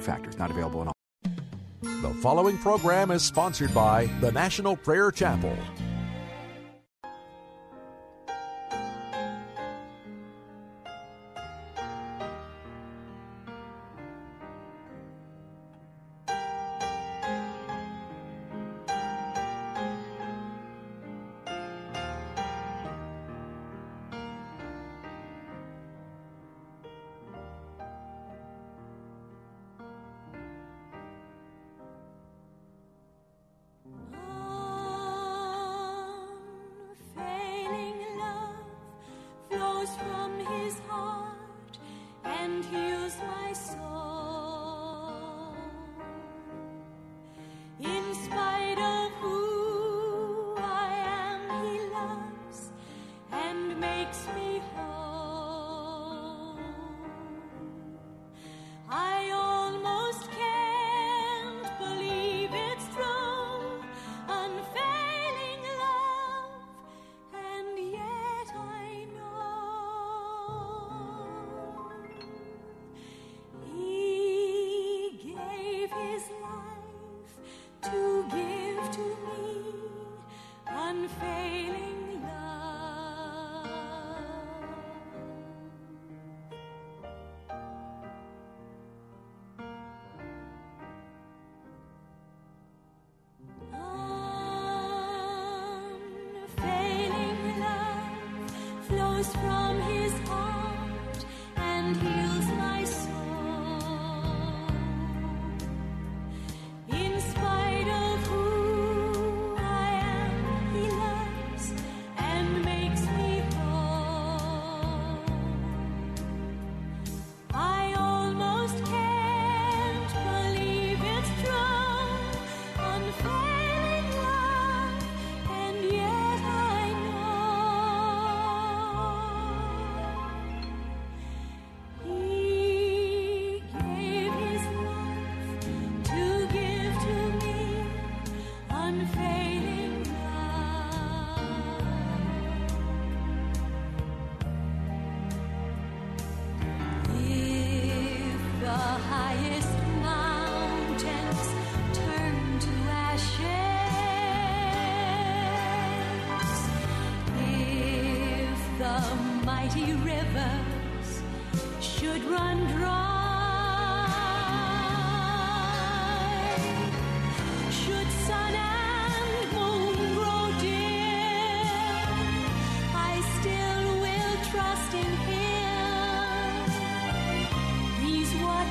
Factors not available in all. The following program is sponsored by the National Prayer Chapel.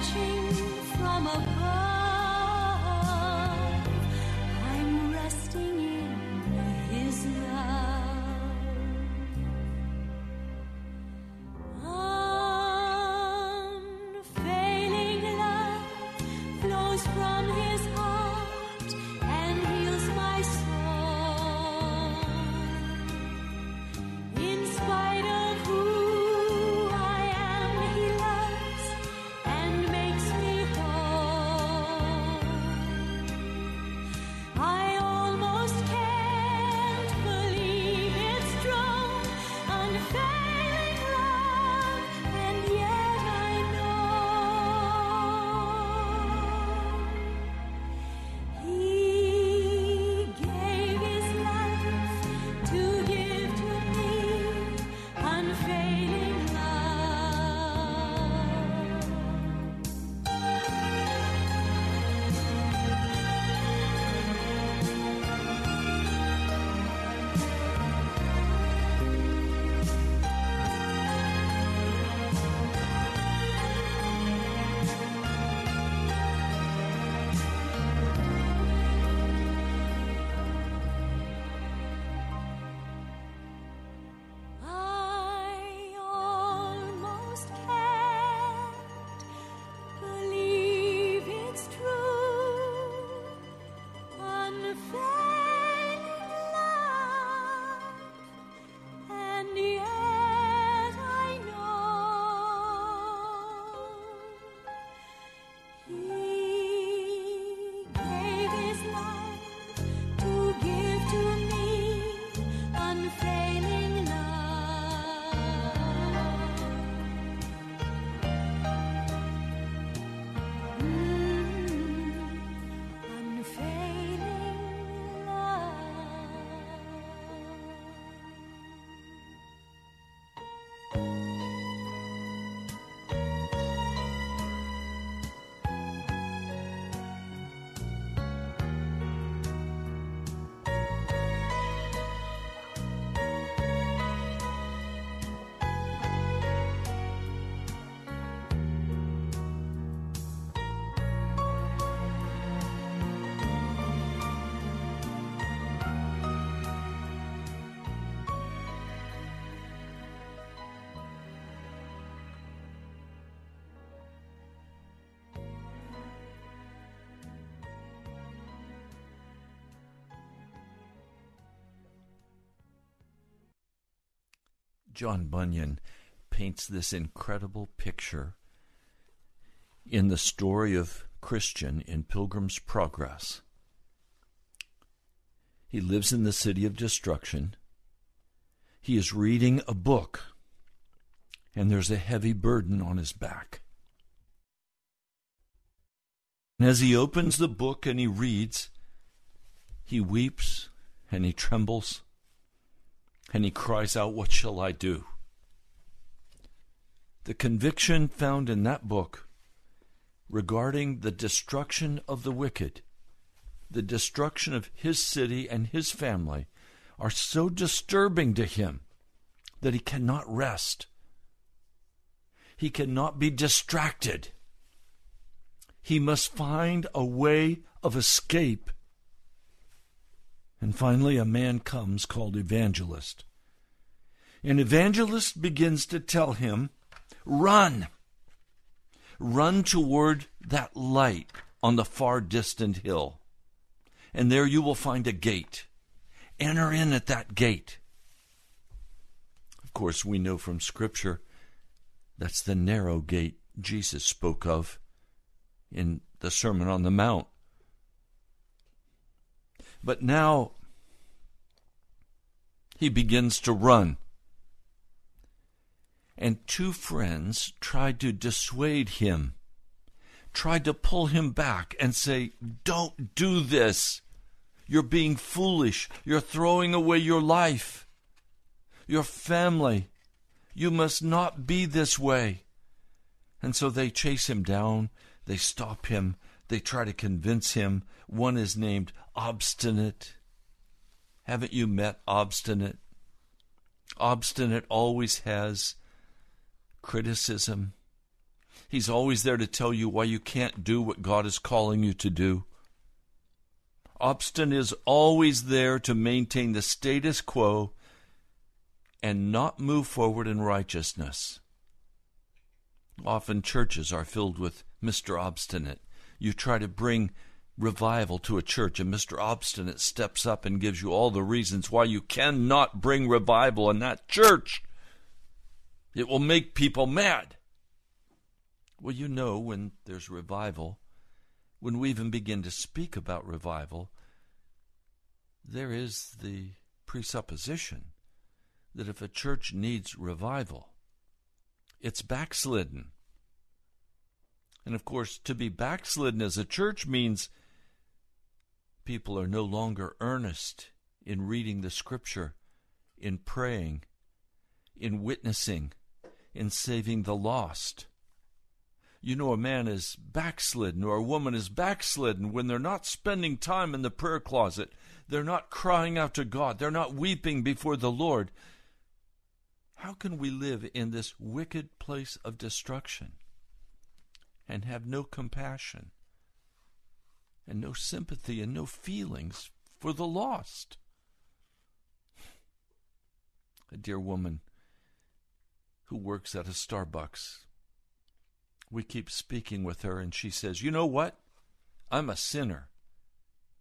Watching from above. John Bunyan paints this incredible picture in the story of Christian in Pilgrim's Progress. He lives in the city of destruction. He is reading a book, and there's a heavy burden on his back. And as he opens the book and he reads, he weeps and he trembles and he cries out, What shall I do? The conviction found in that book regarding the destruction of the wicked, the destruction of his city and his family, are so disturbing to him that he cannot rest. He cannot be distracted. He must find a way of escape. And finally, a man comes called Evangelist. And Evangelist begins to tell him, Run! Run toward that light on the far distant hill. And there you will find a gate. Enter in at that gate. Of course, we know from Scripture that's the narrow gate Jesus spoke of in the Sermon on the Mount. But now he begins to run. And two friends tried to dissuade him, tried to pull him back and say, Don't do this. You're being foolish. You're throwing away your life, your family. You must not be this way. And so they chase him down, they stop him, they try to convince him. One is named Obstinate. Haven't you met Obstinate? Obstinate always has criticism. He's always there to tell you why you can't do what God is calling you to do. Obstinate is always there to maintain the status quo and not move forward in righteousness. Often churches are filled with Mr. Obstinate. You try to bring revival to a church, and Mr. Obstinate steps up and gives you all the reasons why you cannot bring revival in that church. It will make people mad. Well, you know, when there's revival, when we even begin to speak about revival, there is the presupposition that if a church needs revival, it's backslidden. And of course, to be backslidden as a church means people are no longer earnest in reading the scripture, in praying, in witnessing, in saving the lost. You know, a man is backslidden or a woman is backslidden when they're not spending time in the prayer closet. They're not crying out to God. They're not weeping before the Lord. How can we live in this wicked place of destruction and have no compassion and no sympathy and no feelings for the lost? A dear woman who works at a Starbucks. We keep speaking with her, and she says, You know what? I'm a sinner.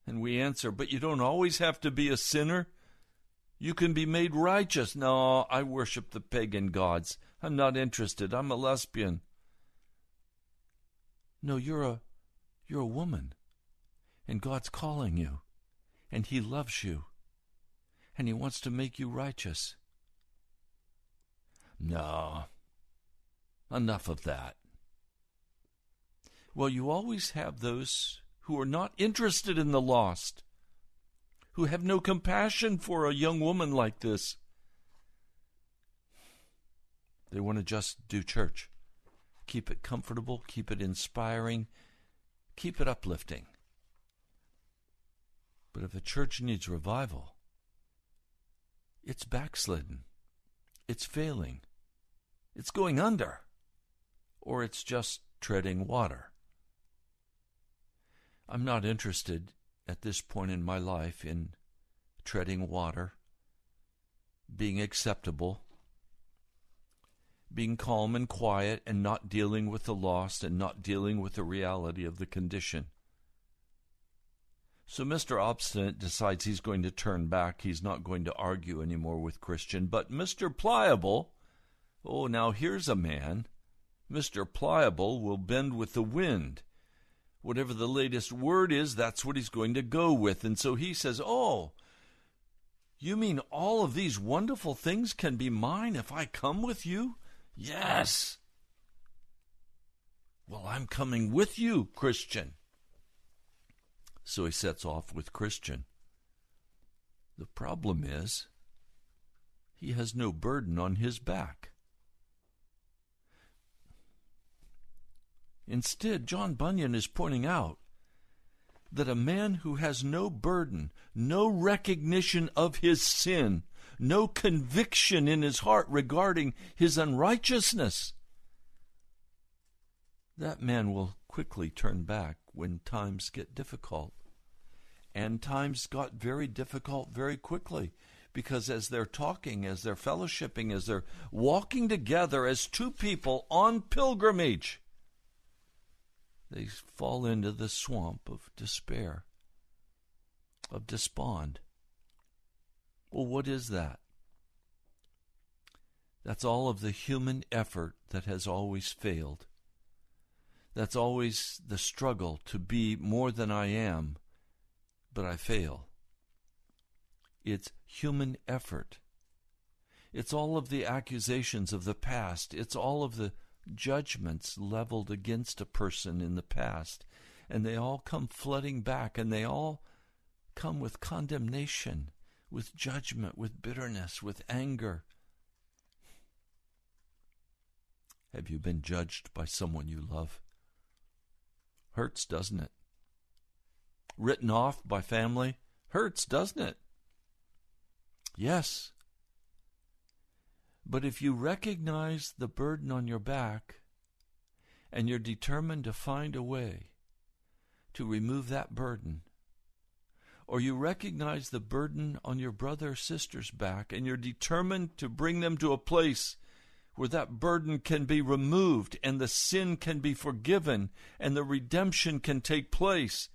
And we answer, But you don't always have to be a sinner. You can be made righteous. No, I worship the pagan gods. I'm not interested. I'm a lesbian. No, you're a you're a woman. And God's calling you. And he loves you. And he wants to make you righteous. No. Enough of that. Well, you always have those who are not interested in the lost who have no compassion for a young woman like this. They want to just do church. Keep it comfortable, keep it inspiring, keep it uplifting. But if a church needs revival, it's backslidden, it's failing, it's going under, or it's just treading water. I'm not interested at this point in my life in treading water, being acceptable, being calm and quiet, and not dealing with the lost and not dealing with the reality of the condition. So Mr. Obstinate decides he's going to turn back. He's not going to argue anymore with Christian. But Mr. Pliable, oh, now here's a man. Mr. Pliable will bend with the wind. Whatever the latest word is, that's what he's going to go with. And so he says, Oh, you mean all of these wonderful things can be mine if I come with you? Yes. Well, I'm coming with you, Christian. So he sets off with Christian. The problem is, he has no burden on his back. Instead, John Bunyan is pointing out that a man who has no burden, no recognition of his sin, no conviction in his heart regarding his unrighteousness, that man will quickly turn back when times get difficult. And times got very difficult very quickly because as they're talking, as they're fellowshipping, as they're walking together as two people on pilgrimage, they fall into the swamp of despair, of despond. Well, what is that? That's all of the human effort that has always failed. That's always the struggle to be more than I am, but I fail. It's human effort. It's all of the accusations of the past. It's all of the judgments leveled against a person in the past. And they all come flooding back, and they all come with condemnation, with judgment, with bitterness, with anger. Have you been judged by someone you love? Hurts, doesn't it? Written off by family? Hurts, doesn't it? Yes. But if you recognize the burden on your back and you're determined to find a way to remove that burden, or you recognize the burden on your brother or sister's back and you're determined to bring them to a place where that burden can be removed and the sin can be forgiven and the redemption can take place,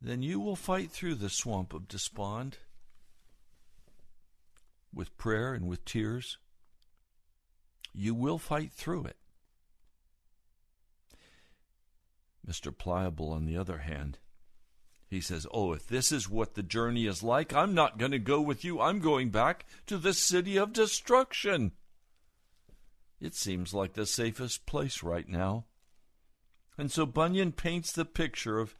then you will fight through the swamp of despond with prayer and with tears. You will fight through it. Mr. Pliable, on the other hand, he says, Oh, if this is what the journey is like, I'm not going to go with you. I'm going back to the city of destruction. It seems like the safest place right now. And so Bunyan paints the picture of,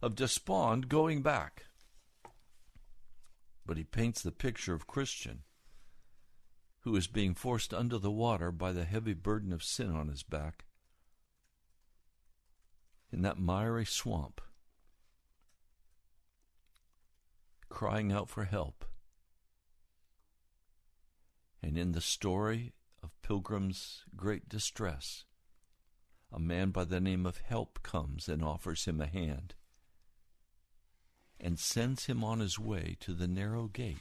of despond going back. But he paints the picture of Christian who is being forced under the water by the heavy burden of sin on his back in that miry swamp, crying out for help. And in the story of Pilgrim's great distress, a man by the name of Help comes and offers him a hand and sends him on his way to the narrow gate.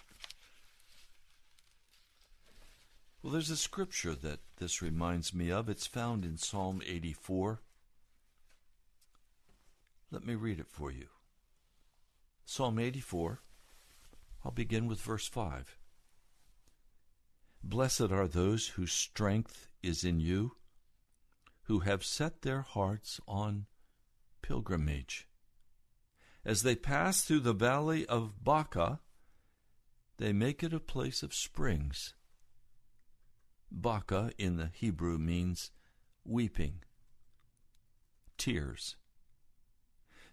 Well, there's a scripture that this reminds me of. It's found in Psalm 84. Let me read it for you. Psalm 84. I'll begin with verse 5. Blessed are those whose strength is in you, who have set their hearts on pilgrimage. As they pass through the valley of Baca, they make it a place of springs. Baca in the Hebrew means weeping, tears.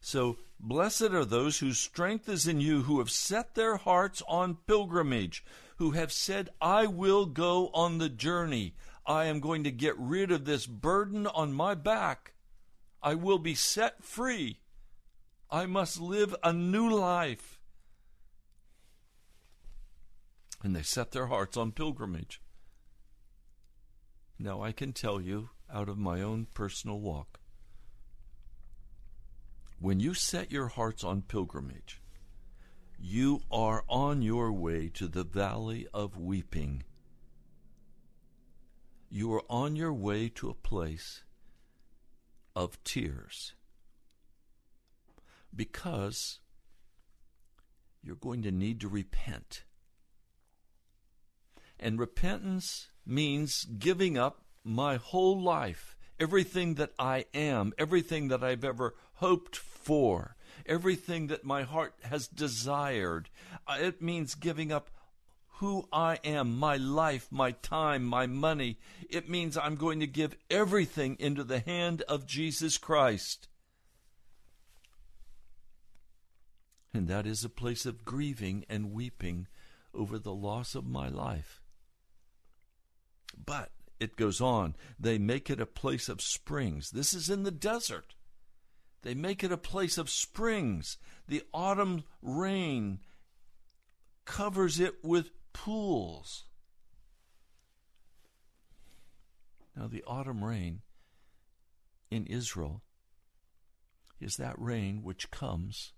So, blessed are those whose strength is in you, who have set their hearts on pilgrimage, who have said, I will go on the journey. I am going to get rid of this burden on my back. I will be set free. I must live a new life. And they set their hearts on pilgrimage. Now, I can tell you out of my own personal walk when you set your hearts on pilgrimage, you are on your way to the valley of weeping. You are on your way to a place of tears. Because you're going to need to repent. And repentance means giving up my whole life, everything that I am, everything that I've ever hoped for, everything that my heart has desired. Uh, It means giving up who I am, my life, my time, my money. It means I'm going to give everything into the hand of Jesus Christ. And that is a place of grieving and weeping over the loss of my life. But it goes on, they make it a place of springs. This is in the desert. They make it a place of springs. The autumn rain covers it with pools. Now, the autumn rain in Israel is that rain which comes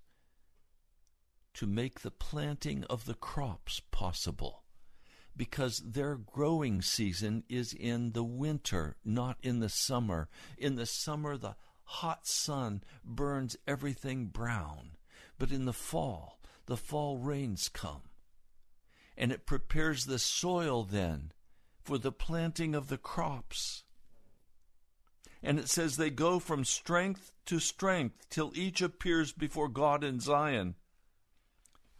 to make the planting of the crops possible because their growing season is in the winter, not in the summer. In the summer, the hot sun burns everything brown, but in the fall, the fall rains come. And it prepares the soil then for the planting of the crops. And it says they go from strength to strength till each appears before God in Zion.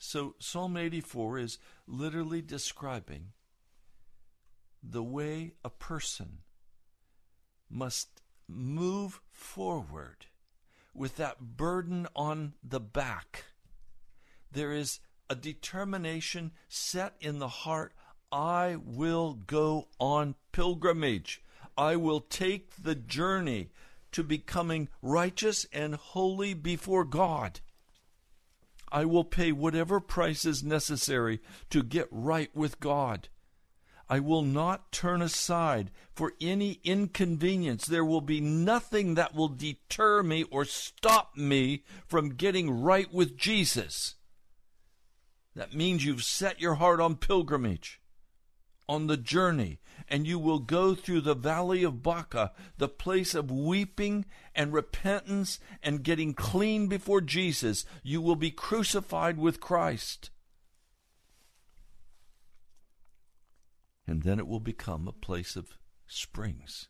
So Psalm 84 is literally describing the way a person must move forward with that burden on the back. There is a determination set in the heart I will go on pilgrimage. I will take the journey to becoming righteous and holy before God. I will pay whatever price is necessary to get right with God. I will not turn aside for any inconvenience. There will be nothing that will deter me or stop me from getting right with Jesus. That means you've set your heart on pilgrimage, on the journey, and you will go through the valley of Baca, the place of weeping and repentance and getting clean before Jesus. You will be crucified with Christ. And then it will become a place of springs.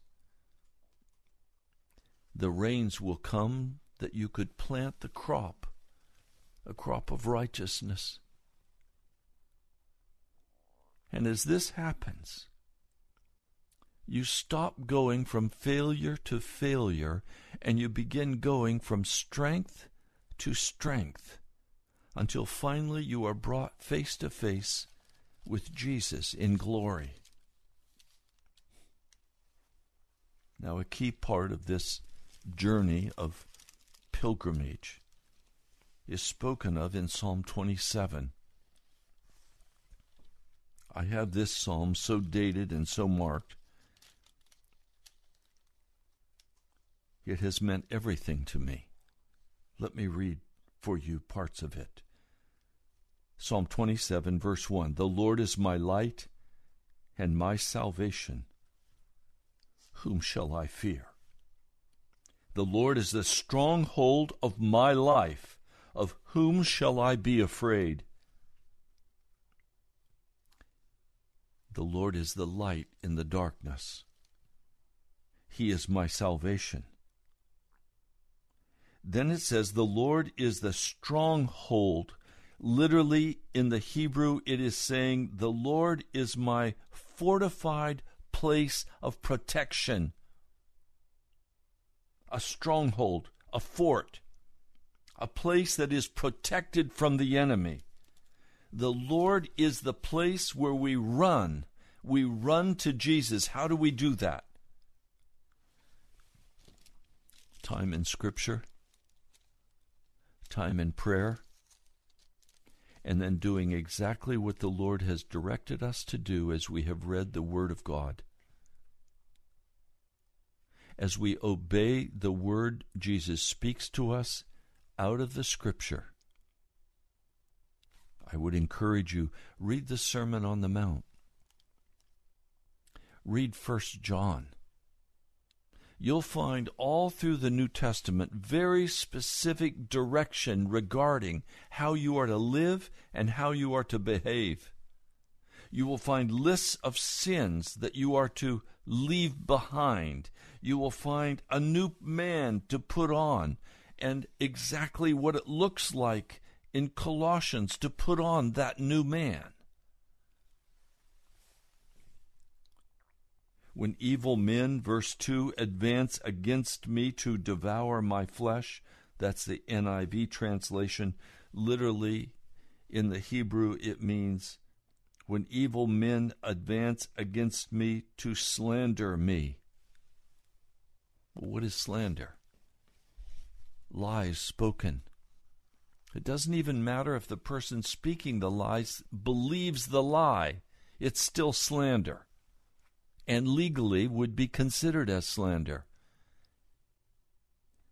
The rains will come that you could plant the crop, a crop of righteousness. And as this happens, you stop going from failure to failure and you begin going from strength to strength until finally you are brought face to face with Jesus in glory. Now, a key part of this journey of pilgrimage is spoken of in Psalm 27. I have this psalm so dated and so marked. It has meant everything to me. Let me read for you parts of it. Psalm 27, verse 1 The Lord is my light and my salvation. Whom shall I fear? The Lord is the stronghold of my life. Of whom shall I be afraid? The Lord is the light in the darkness. He is my salvation. Then it says, The Lord is the stronghold. Literally, in the Hebrew, it is saying, The Lord is my fortified place of protection. A stronghold, a fort, a place that is protected from the enemy. The Lord is the place where we run. We run to Jesus. How do we do that? Time in Scripture, time in prayer, and then doing exactly what the Lord has directed us to do as we have read the Word of God. As we obey the Word Jesus speaks to us out of the Scripture. I would encourage you read the Sermon on the Mount. Read First John. you'll find all through the New Testament very specific direction regarding how you are to live and how you are to behave. You will find lists of sins that you are to leave behind. You will find a new man to put on and exactly what it looks like in Colossians to put on that new man. When evil men, verse 2, advance against me to devour my flesh, that's the NIV translation. Literally, in the Hebrew, it means when evil men advance against me to slander me. What is slander? Lies spoken. It doesn't even matter if the person speaking the lies believes the lie, it's still slander and legally would be considered as slander.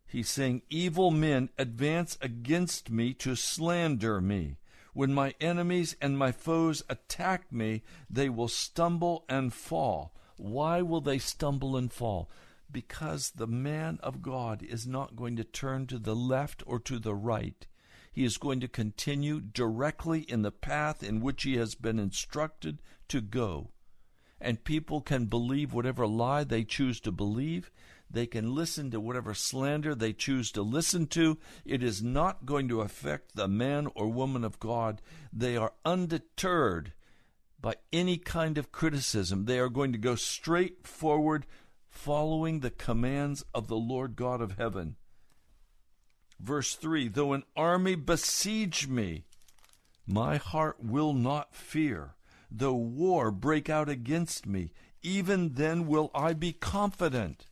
He's saying, Evil men advance against me to slander me. When my enemies and my foes attack me, they will stumble and fall. Why will they stumble and fall? Because the man of God is not going to turn to the left or to the right. He is going to continue directly in the path in which he has been instructed to go and people can believe whatever lie they choose to believe. They can listen to whatever slander they choose to listen to. It is not going to affect the man or woman of God. They are undeterred by any kind of criticism. They are going to go straight forward, following the commands of the Lord God of heaven. Verse 3 Though an army besiege me, my heart will not fear. Though war break out against me, even then will I be confident.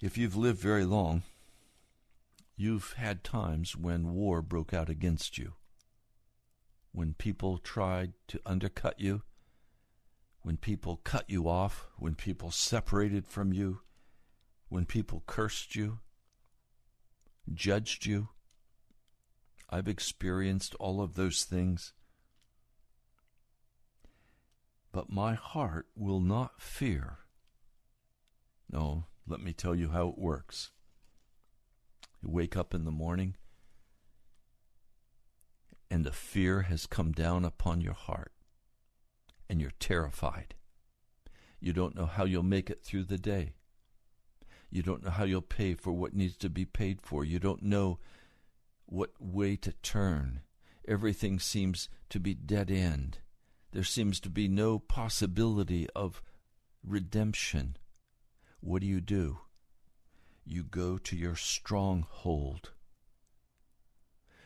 If you've lived very long, you've had times when war broke out against you, when people tried to undercut you, when people cut you off, when people separated from you, when people cursed you, judged you, I've experienced all of those things. But my heart will not fear. No, let me tell you how it works. You wake up in the morning, and the fear has come down upon your heart, and you're terrified. You don't know how you'll make it through the day. You don't know how you'll pay for what needs to be paid for. You don't know what way to turn. Everything seems to be dead end. There seems to be no possibility of redemption. What do you do? You go to your stronghold.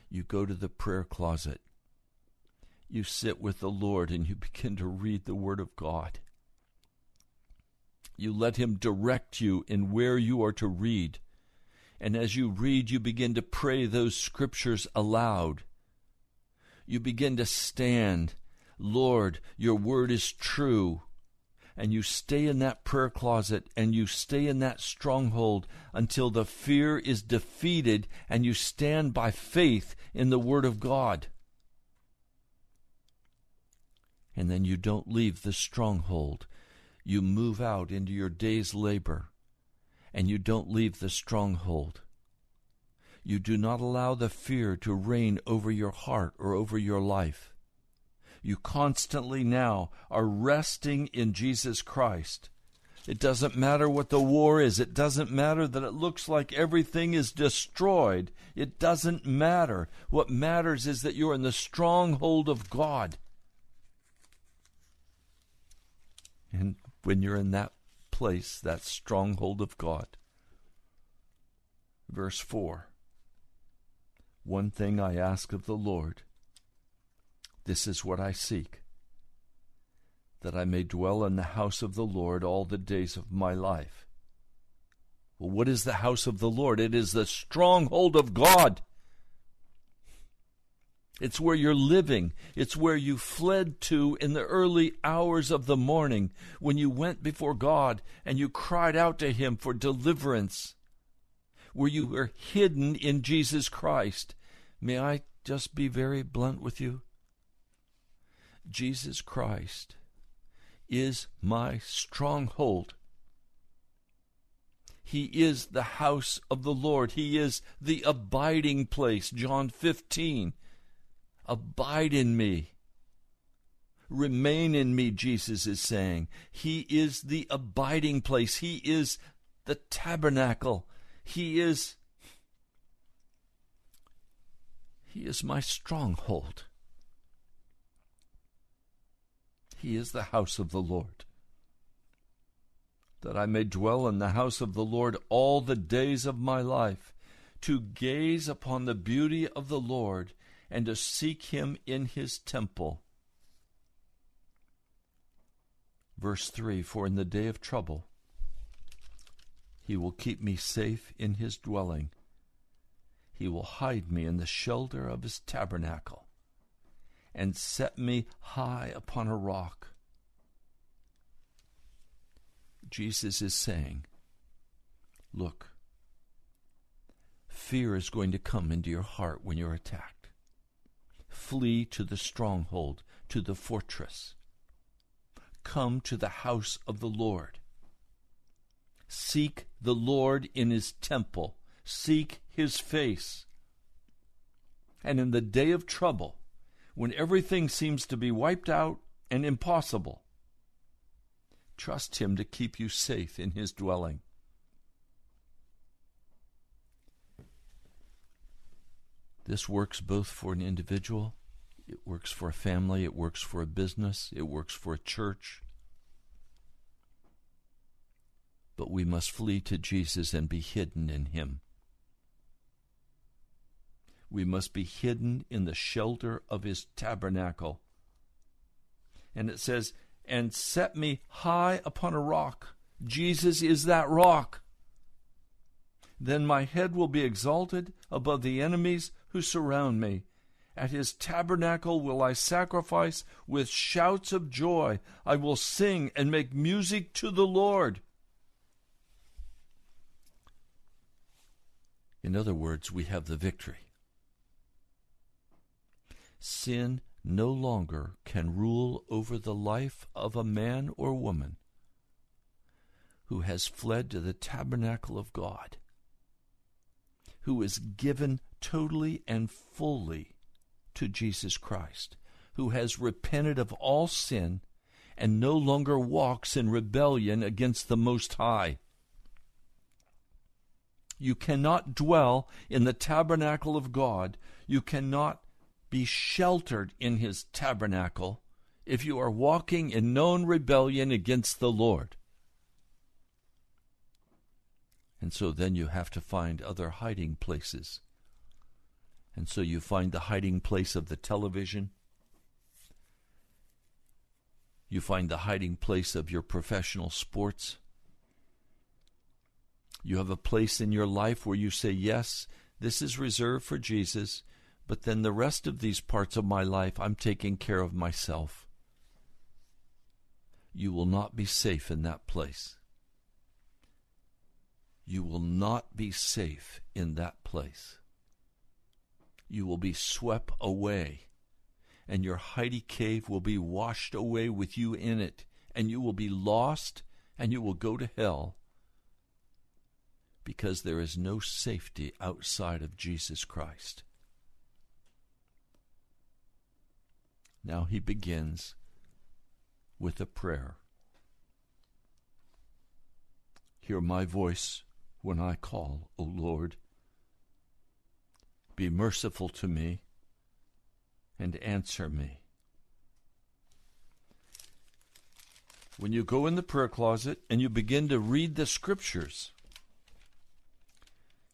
You go to the prayer closet. You sit with the Lord and you begin to read the Word of God. You let Him direct you in where you are to read. And as you read, you begin to pray those scriptures aloud. You begin to stand, Lord, your word is true. And you stay in that prayer closet and you stay in that stronghold until the fear is defeated and you stand by faith in the word of God. And then you don't leave the stronghold. You move out into your day's labor and you don't leave the stronghold. You do not allow the fear to reign over your heart or over your life. You constantly now are resting in Jesus Christ. It doesn't matter what the war is. It doesn't matter that it looks like everything is destroyed. It doesn't matter. What matters is that you're in the stronghold of God. And when you're in that place, that stronghold of God. Verse 4 One thing I ask of the Lord, this is what I seek, that I may dwell in the house of the Lord all the days of my life. Well, what is the house of the Lord? It is the stronghold of God. It's where you're living. It's where you fled to in the early hours of the morning when you went before God and you cried out to Him for deliverance, where you were hidden in Jesus Christ. May I just be very blunt with you? Jesus Christ is my stronghold. He is the house of the Lord. He is the abiding place. John 15. Abide in me. Remain in me, Jesus is saying. He is the abiding place. He is the tabernacle. He is He is my stronghold. He is the house of the Lord. That I may dwell in the house of the Lord all the days of my life, to gaze upon the beauty of the Lord and to seek him in his temple. Verse 3 For in the day of trouble he will keep me safe in his dwelling. He will hide me in the shelter of his tabernacle and set me high upon a rock. Jesus is saying, Look, fear is going to come into your heart when you're attacked. Flee to the stronghold, to the fortress. Come to the house of the Lord. Seek the Lord in his temple. Seek his face. And in the day of trouble, when everything seems to be wiped out and impossible, trust him to keep you safe in his dwelling. This works both for an individual, it works for a family, it works for a business, it works for a church. But we must flee to Jesus and be hidden in him. We must be hidden in the shelter of his tabernacle. And it says, and set me high upon a rock. Jesus is that rock. Then my head will be exalted above the enemies who surround me. At his tabernacle will I sacrifice with shouts of joy. I will sing and make music to the Lord. In other words, we have the victory. Sin no longer can rule over the life of a man or woman who has fled to the tabernacle of God, who is given totally and fully to Jesus Christ, who has repented of all sin and no longer walks in rebellion against the Most High. You cannot dwell in the tabernacle of God. You cannot be sheltered in his tabernacle if you are walking in known rebellion against the Lord. And so then you have to find other hiding places. And so you find the hiding place of the television. You find the hiding place of your professional sports. You have a place in your life where you say, Yes, this is reserved for Jesus, but then the rest of these parts of my life, I'm taking care of myself. You will not be safe in that place. You will not be safe in that place. You will be swept away, and your hidey cave will be washed away with you in it, and you will be lost, and you will go to hell because there is no safety outside of Jesus Christ. Now he begins with a prayer. Hear my voice when I call, O Lord. Be merciful to me and answer me. When you go in the prayer closet and you begin to read the scriptures,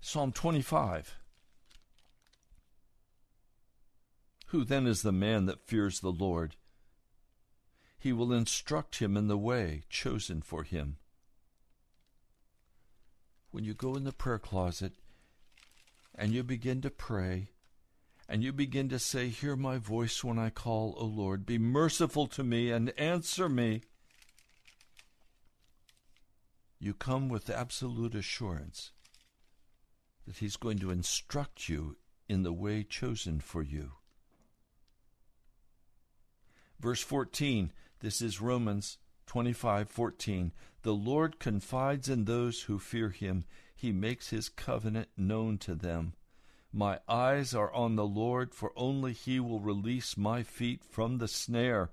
Psalm 25. Who then is the man that fears the Lord? He will instruct him in the way chosen for him. When you go in the prayer closet and you begin to pray, and you begin to say, Hear my voice when I call, O Lord, be merciful to me and answer me. You come with absolute assurance that He's going to instruct you in the way chosen for you. Verse 14, this is Romans 25:14 The Lord confides in those who fear him. He makes his covenant known to them. My eyes are on the Lord, for only he will release my feet from the snare.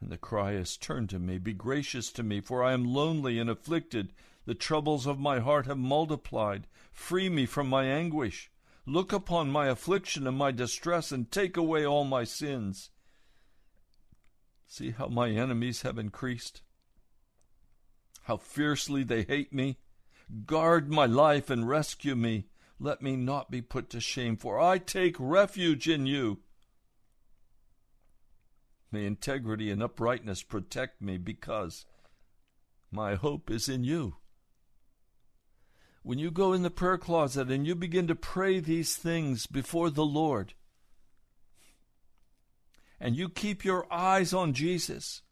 And the cry is Turn to me, be gracious to me, for I am lonely and afflicted. The troubles of my heart have multiplied. Free me from my anguish. Look upon my affliction and my distress, and take away all my sins. See how my enemies have increased, how fiercely they hate me. Guard my life and rescue me. Let me not be put to shame, for I take refuge in you. May integrity and uprightness protect me because my hope is in you. When you go in the prayer closet and you begin to pray these things before the Lord, and you keep your eyes on Jesus,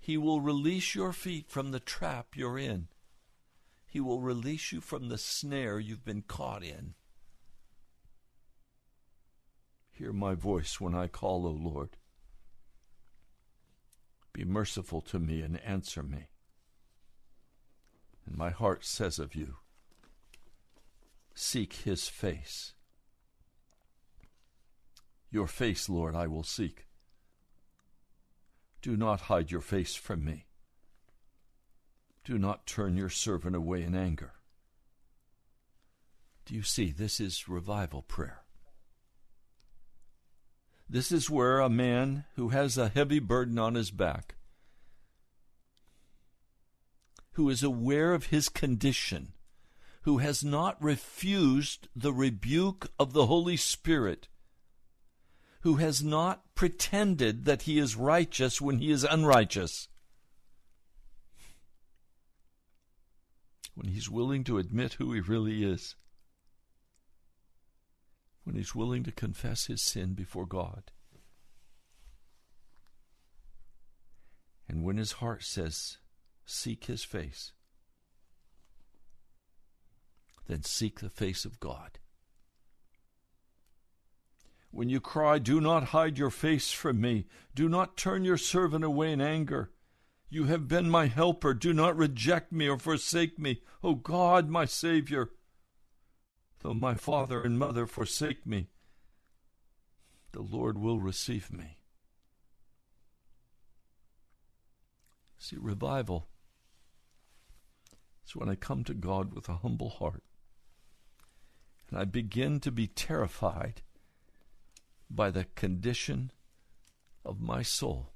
He will release your feet from the trap you're in. He will release you from the snare you've been caught in. Hear my voice when I call, O Lord. Be merciful to me and answer me. And my heart says of you, Seek his face. Your face, Lord, I will seek. Do not hide your face from me. Do not turn your servant away in anger. Do you see? This is revival prayer. This is where a man who has a heavy burden on his back, who is aware of his condition, who has not refused the rebuke of the Holy Spirit, who has not pretended that he is righteous when he is unrighteous, when he's willing to admit who he really is, when he's willing to confess his sin before God, and when his heart says, Seek his face, then seek the face of God. When you cry, Do not hide your face from me, do not turn your servant away in anger. You have been my helper. Do not reject me or forsake me, O God, my Savior. Though my father and mother forsake me, the Lord will receive me. See, revival is when I come to God with a humble heart and I begin to be terrified by the condition of my soul.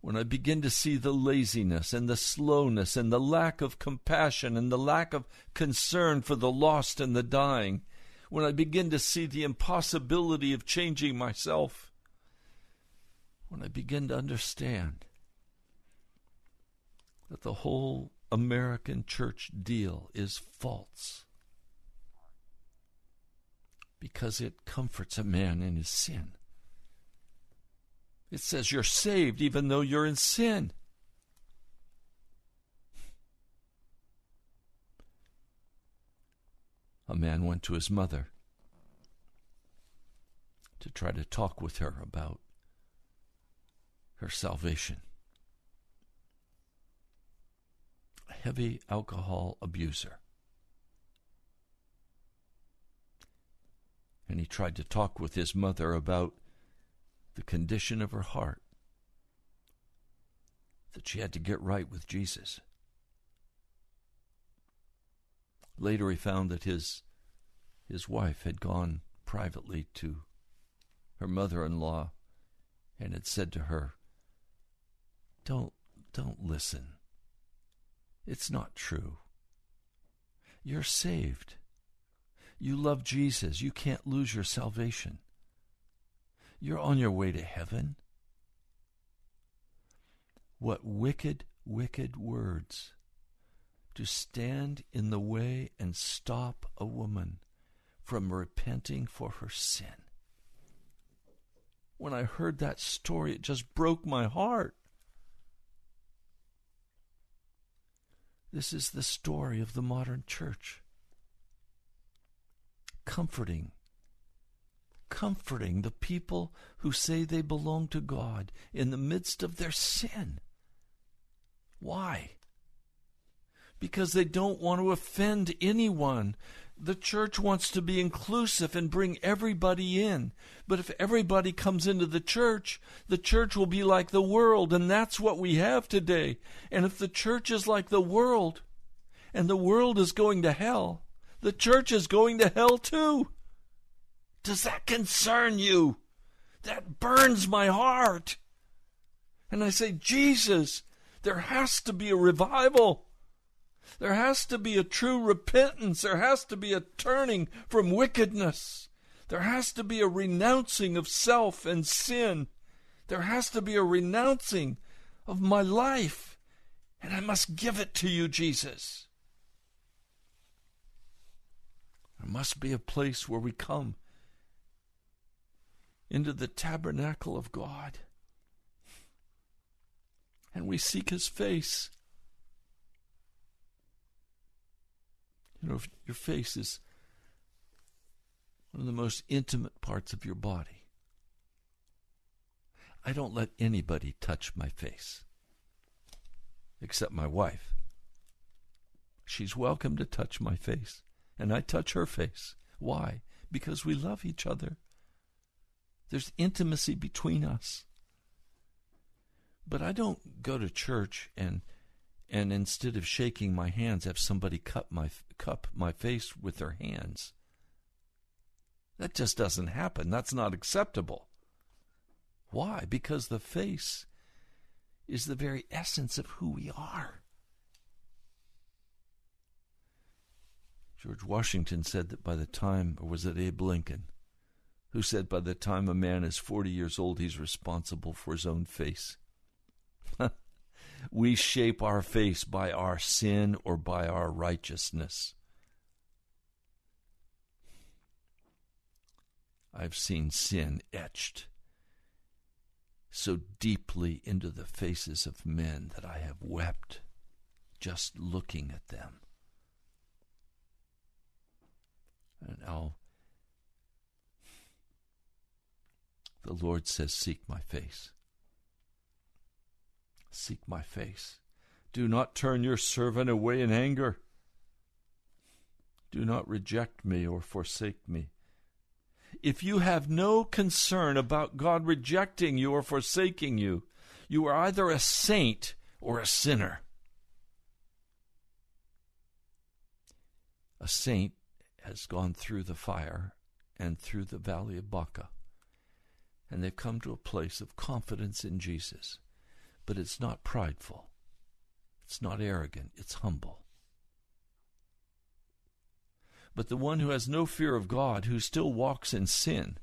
When I begin to see the laziness and the slowness and the lack of compassion and the lack of concern for the lost and the dying, when I begin to see the impossibility of changing myself, when I begin to understand that the whole American church deal is false because it comforts a man in his sin. It says you're saved even though you're in sin. A man went to his mother to try to talk with her about her salvation. A heavy alcohol abuser. And he tried to talk with his mother about the condition of her heart, that she had to get right with Jesus. Later, he found that his, his wife had gone privately to her mother in law and had said to her, Don't, don't listen. It's not true. You're saved. You love Jesus. You can't lose your salvation. You're on your way to heaven. What wicked, wicked words to stand in the way and stop a woman from repenting for her sin. When I heard that story, it just broke my heart. This is the story of the modern church. Comforting, comforting the people who say they belong to God in the midst of their sin. Why? Because they don't want to offend anyone. The church wants to be inclusive and bring everybody in. But if everybody comes into the church, the church will be like the world, and that's what we have today. And if the church is like the world, and the world is going to hell, the church is going to hell too. Does that concern you? That burns my heart. And I say, Jesus, there has to be a revival. There has to be a true repentance. There has to be a turning from wickedness. There has to be a renouncing of self and sin. There has to be a renouncing of my life. And I must give it to you, Jesus. There must be a place where we come into the tabernacle of God and we seek his face. You know, your face is one of the most intimate parts of your body. I don't let anybody touch my face except my wife. She's welcome to touch my face, and I touch her face. Why? Because we love each other. There's intimacy between us. But I don't go to church and and instead of shaking my hands have somebody cut my cup my face with their hands. That just doesn't happen. That's not acceptable. Why? Because the face is the very essence of who we are. George Washington said that by the time, or was it Abe Lincoln, who said by the time a man is 40 years old, he's responsible for his own face. we shape our face by our sin or by our righteousness. I've seen sin etched so deeply into the faces of men that I have wept just looking at them. And now the Lord says, Seek my face. Seek my face. Do not turn your servant away in anger. Do not reject me or forsake me. If you have no concern about God rejecting you or forsaking you, you are either a saint or a sinner. A saint has gone through the fire and through the valley of Baca, and they've come to a place of confidence in Jesus. But it's not prideful, it's not arrogant, it's humble. But the one who has no fear of God, who still walks in sin,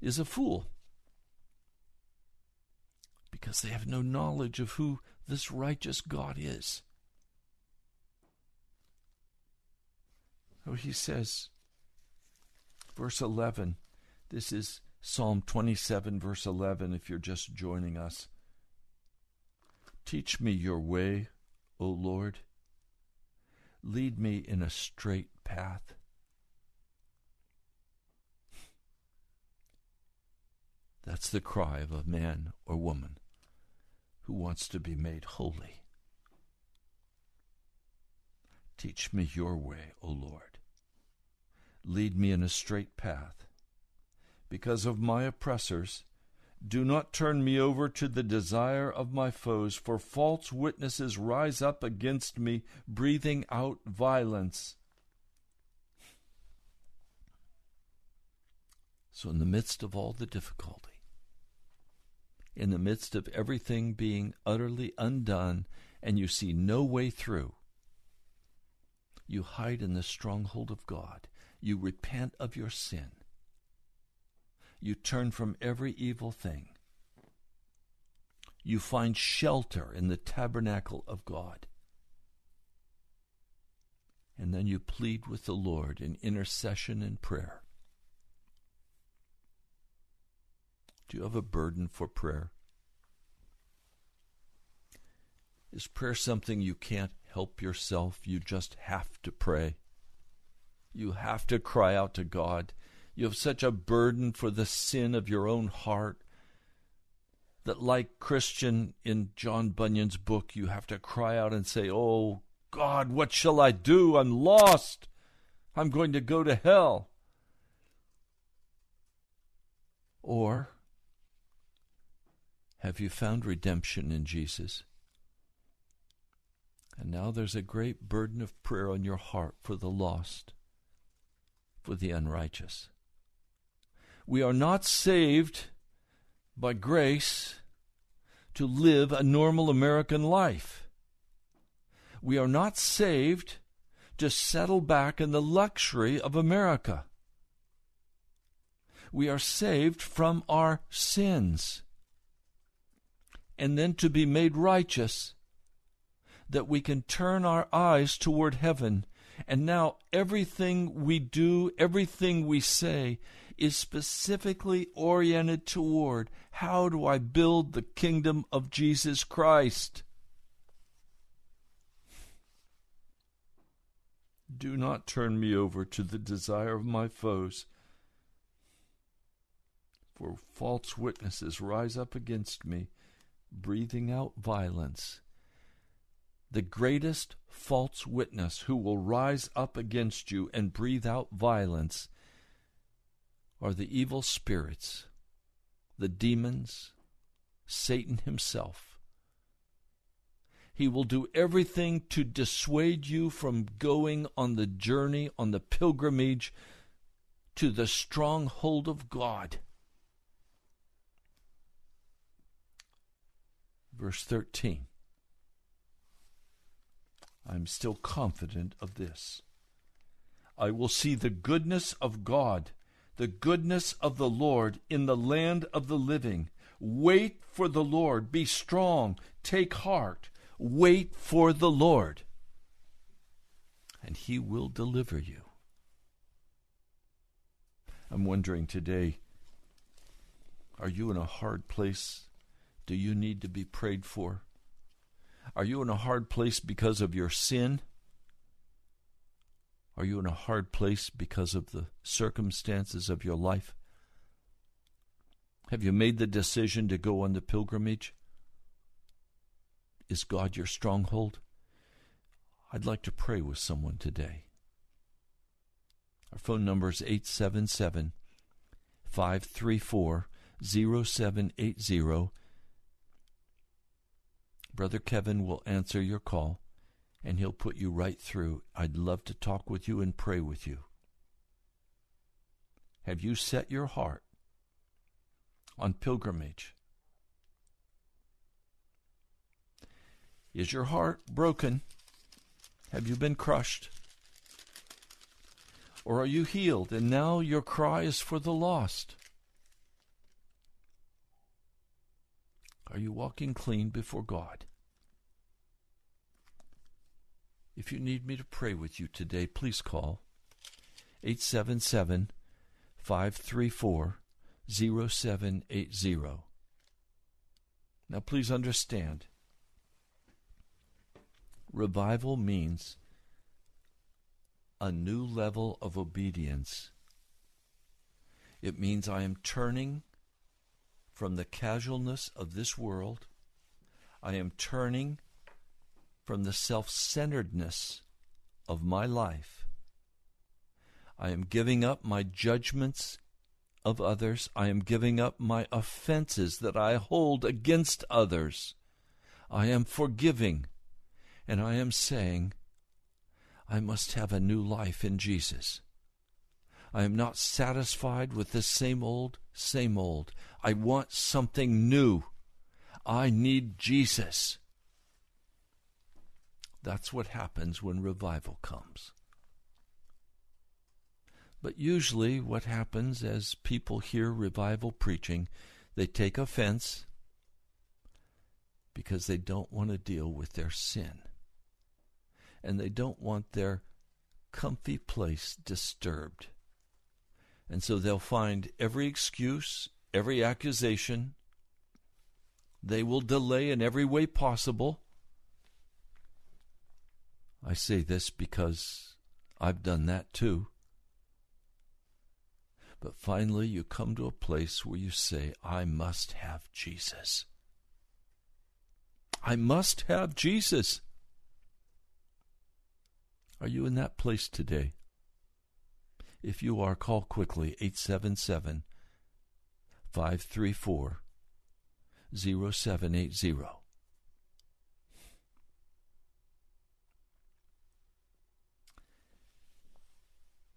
is a fool. Because they have no knowledge of who this righteous God is. Oh, he says, verse 11, this is Psalm 27, verse 11, if you're just joining us. Teach me your way, O Lord. Lead me in a straight path. That's the cry of a man or woman who wants to be made holy. Teach me your way, O Lord. Lead me in a straight path. Because of my oppressors, do not turn me over to the desire of my foes, for false witnesses rise up against me, breathing out violence. So, in the midst of all the difficulty, in the midst of everything being utterly undone, and you see no way through, you hide in the stronghold of God. You repent of your sin. You turn from every evil thing. You find shelter in the tabernacle of God. And then you plead with the Lord in intercession and prayer. Do you have a burden for prayer? Is prayer something you can't help yourself? You just have to pray. You have to cry out to God You have such a burden for the sin of your own heart that, like Christian in John Bunyan's book, you have to cry out and say, Oh, God, what shall I do? I'm lost. I'm going to go to hell. Or have you found redemption in Jesus? And now there's a great burden of prayer on your heart for the lost, for the unrighteous. We are not saved by grace to live a normal American life. We are not saved to settle back in the luxury of America. We are saved from our sins and then to be made righteous that we can turn our eyes toward heaven. And now everything we do, everything we say, is specifically oriented toward how do I build the kingdom of Jesus Christ? Do not turn me over to the desire of my foes, for false witnesses rise up against me, breathing out violence. The greatest false witness who will rise up against you and breathe out violence are the evil spirits, the demons, Satan himself. He will do everything to dissuade you from going on the journey, on the pilgrimage to the stronghold of God. Verse 13. I'm still confident of this. I will see the goodness of God, the goodness of the Lord in the land of the living. Wait for the Lord. Be strong. Take heart. Wait for the Lord, and He will deliver you. I'm wondering today are you in a hard place? Do you need to be prayed for? Are you in a hard place because of your sin? Are you in a hard place because of the circumstances of your life? Have you made the decision to go on the pilgrimage? Is God your stronghold? I'd like to pray with someone today. Our phone number is 877 534 0780. Brother Kevin will answer your call and he'll put you right through. I'd love to talk with you and pray with you. Have you set your heart on pilgrimage? Is your heart broken? Have you been crushed? Or are you healed and now your cry is for the lost? Are you walking clean before God? If you need me to pray with you today, please call 877 534 0780. Now, please understand revival means a new level of obedience. It means I am turning from the casualness of this world. I am turning from the self centeredness of my life. I am giving up my judgments of others. I am giving up my offenses that I hold against others. I am forgiving. And I am saying, I must have a new life in Jesus. I am not satisfied with the same old, same old. I want something new. I need Jesus. That's what happens when revival comes. But usually, what happens as people hear revival preaching, they take offense because they don't want to deal with their sin. And they don't want their comfy place disturbed. And so they'll find every excuse, every accusation. They will delay in every way possible. I say this because I've done that too. But finally, you come to a place where you say, I must have Jesus. I must have Jesus. Are you in that place today? If you are, call quickly 877 534 0780.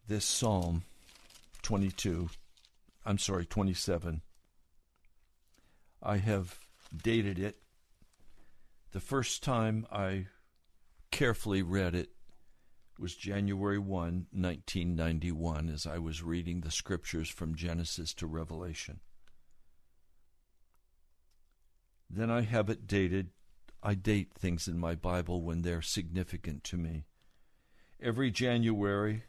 This Psalm 22, I'm sorry, 27, I have dated it. The first time I carefully read it was January 1, 1991, as I was reading the scriptures from Genesis to Revelation. Then I have it dated. I date things in my Bible when they're significant to me. Every January,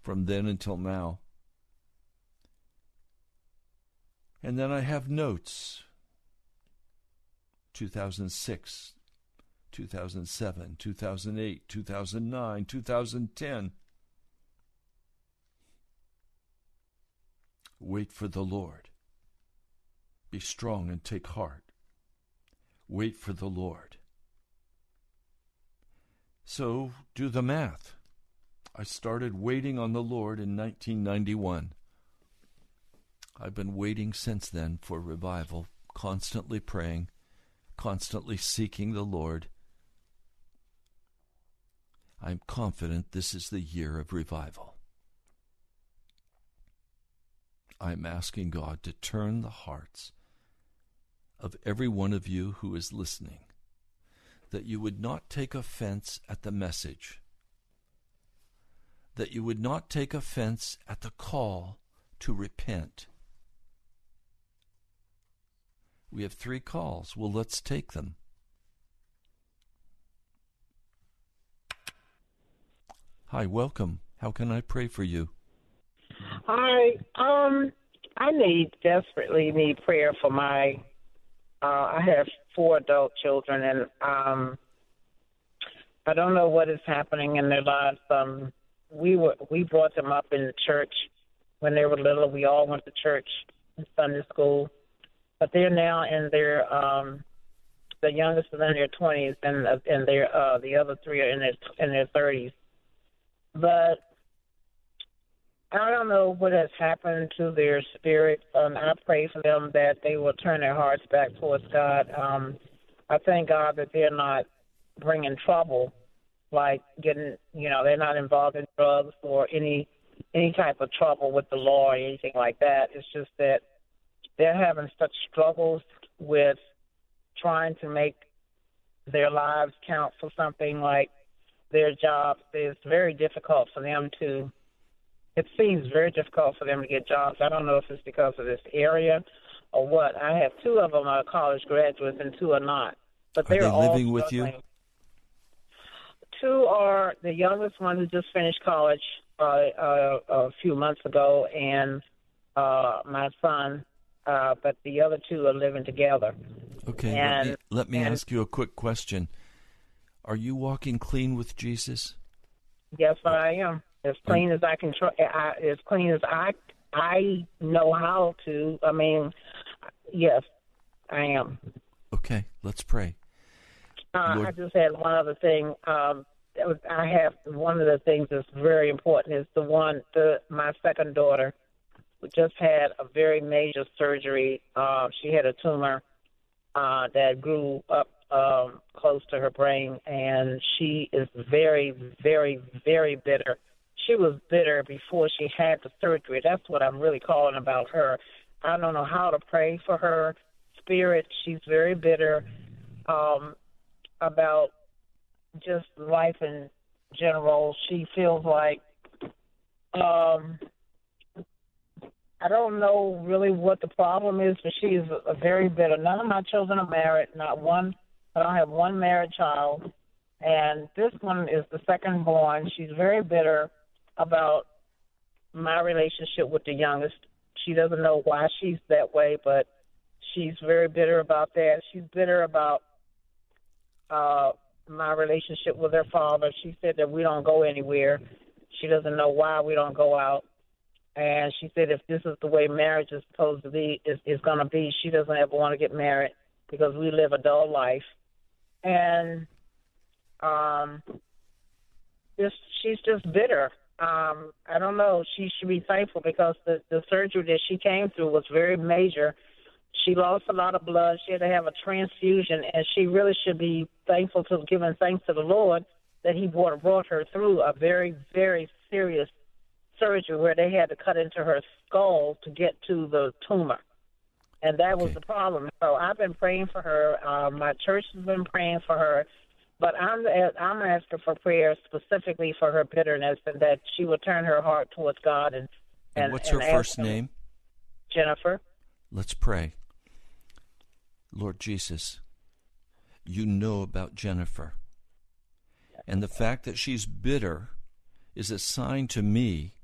from then until now. And then I have notes 2006, 2007, 2008, 2009, 2010. Wait for the Lord. Be strong and take heart. Wait for the Lord. So do the math. I started waiting on the Lord in 1991. I've been waiting since then for revival, constantly praying, constantly seeking the Lord. I'm confident this is the year of revival. I'm asking God to turn the hearts of every one of you who is listening, that you would not take offense at the message, that you would not take offense at the call to repent. We have three calls. Well, let's take them. Hi, welcome. How can I pray for you? Hi. Um, I need desperately need prayer for my. Uh, I have four adult children, and um, I don't know what is happening in their lives. Um, we were we brought them up in the church when they were little. We all went to church in Sunday school, but they're now in their um, the youngest is in their twenties, and uh, and their uh, the other three are in their in their thirties. But I don't know what has happened to their spirit. Um, I pray for them that they will turn their hearts back towards God. Um, I thank God that they're not bringing trouble, like getting, you know, they're not involved in drugs or any any type of trouble with the law or anything like that. It's just that they're having such struggles with trying to make their lives count for something like their jobs. It's very difficult for them to it seems very difficult for them to get jobs. I don't know if it's because of this area or what. I have two of them are college graduates and two are not. But Are they're they all living with you? Two are the youngest one who just finished college uh, uh, a few months ago, and uh, my son. Uh, but the other two are living together. Okay, let me, And- let me and- ask you a quick question. Are you walking clean with Jesus? Yes, I am as clean as I can. Try, I, as clean as I I know how to. I mean, yes, I am. Okay, let's pray. Uh, Lord- I just had one other thing. Um, that was, I have one of the things that's very important is the one the my second daughter who just had a very major surgery. Uh, she had a tumor uh, that grew up um, close to her brain, and she is very, very, very bitter. She was bitter before she had the surgery. That's what I'm really calling about her. I don't know how to pray for her spirit. She's very bitter um, about just life in general. She feels like um, I don't know really what the problem is, but she is a very bitter. None of my children are married. Not one. I don't have one married child, and this one is the second born. She's very bitter about my relationship with the youngest. She doesn't know why she's that way, but she's very bitter about that. She's bitter about uh my relationship with her father. She said that we don't go anywhere. She doesn't know why we don't go out. and she said if this is the way marriage is supposed to be, is is going to be, she doesn't ever want to get married because we live a dull life, and um, just she's just bitter. Um, I don't know. She should be thankful because the the surgery that she came through was very major. She lost a lot of blood. She had to have a transfusion, and she really should be thankful to giving thanks to the Lord that He brought brought her through a very very serious surgery where they had to cut into her skull to get to the tumor, and that was the problem. So I've been praying for her. Uh, my church has been praying for her, but I'm I'm asking for prayer specifically for her bitterness and that she will turn her heart towards God and And, and what's and her first name? Jennifer. Let's pray. Lord Jesus, you know about Jennifer. And the fact that she's bitter is a sign to me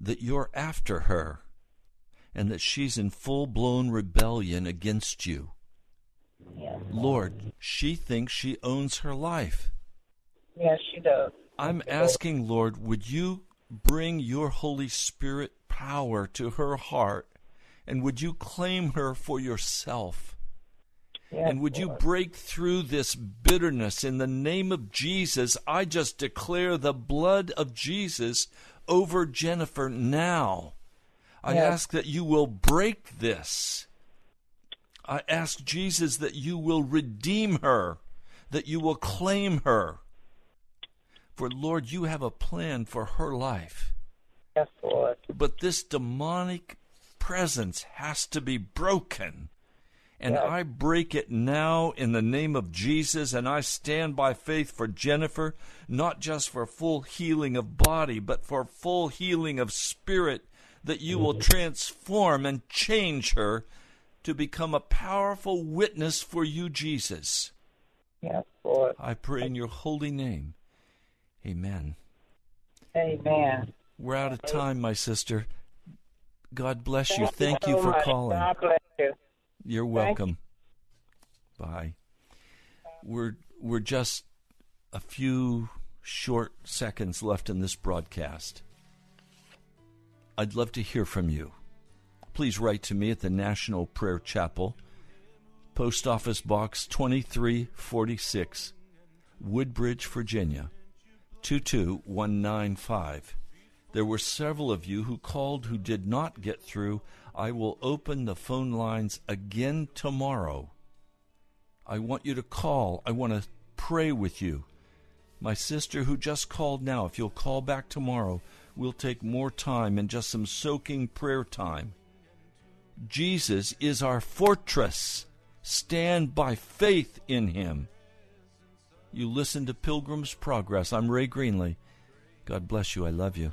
that you're after her and that she's in full blown rebellion against you. Yes, Lord, she thinks she owns her life. yes, she does. I'm asking, Lord, would you bring your Holy Spirit power to her heart and would you claim her for yourself? Yes, And would you break through this bitterness in the name of Jesus? I just declare the blood of Jesus over Jennifer now. I Yes. ask that you will break this. I ask Jesus that you will redeem her, that you will claim her. For Lord, you have a plan for her life. Yes, Lord. But this demonic presence has to be broken. And I break it now in the name of Jesus, and I stand by faith for Jennifer, not just for full healing of body, but for full healing of spirit, that you will transform and change her to become a powerful witness for you, Jesus. Yes, Lord. I pray in your holy name. Amen. Amen. We're out of time, my sister. God bless you. Thank so you for much. calling. God bless you. You're Thank welcome. Bye. We're we're just a few short seconds left in this broadcast. I'd love to hear from you. Please write to me at the National Prayer Chapel, Post Office Box 2346, Woodbridge, Virginia 22195. There were several of you who called who did not get through. I will open the phone lines again tomorrow. I want you to call. I want to pray with you. My sister who just called now, if you'll call back tomorrow, we'll take more time and just some soaking prayer time. Jesus is our fortress. Stand by faith in him. You listen to Pilgrim's Progress. I'm Ray Greenley. God bless you. I love you.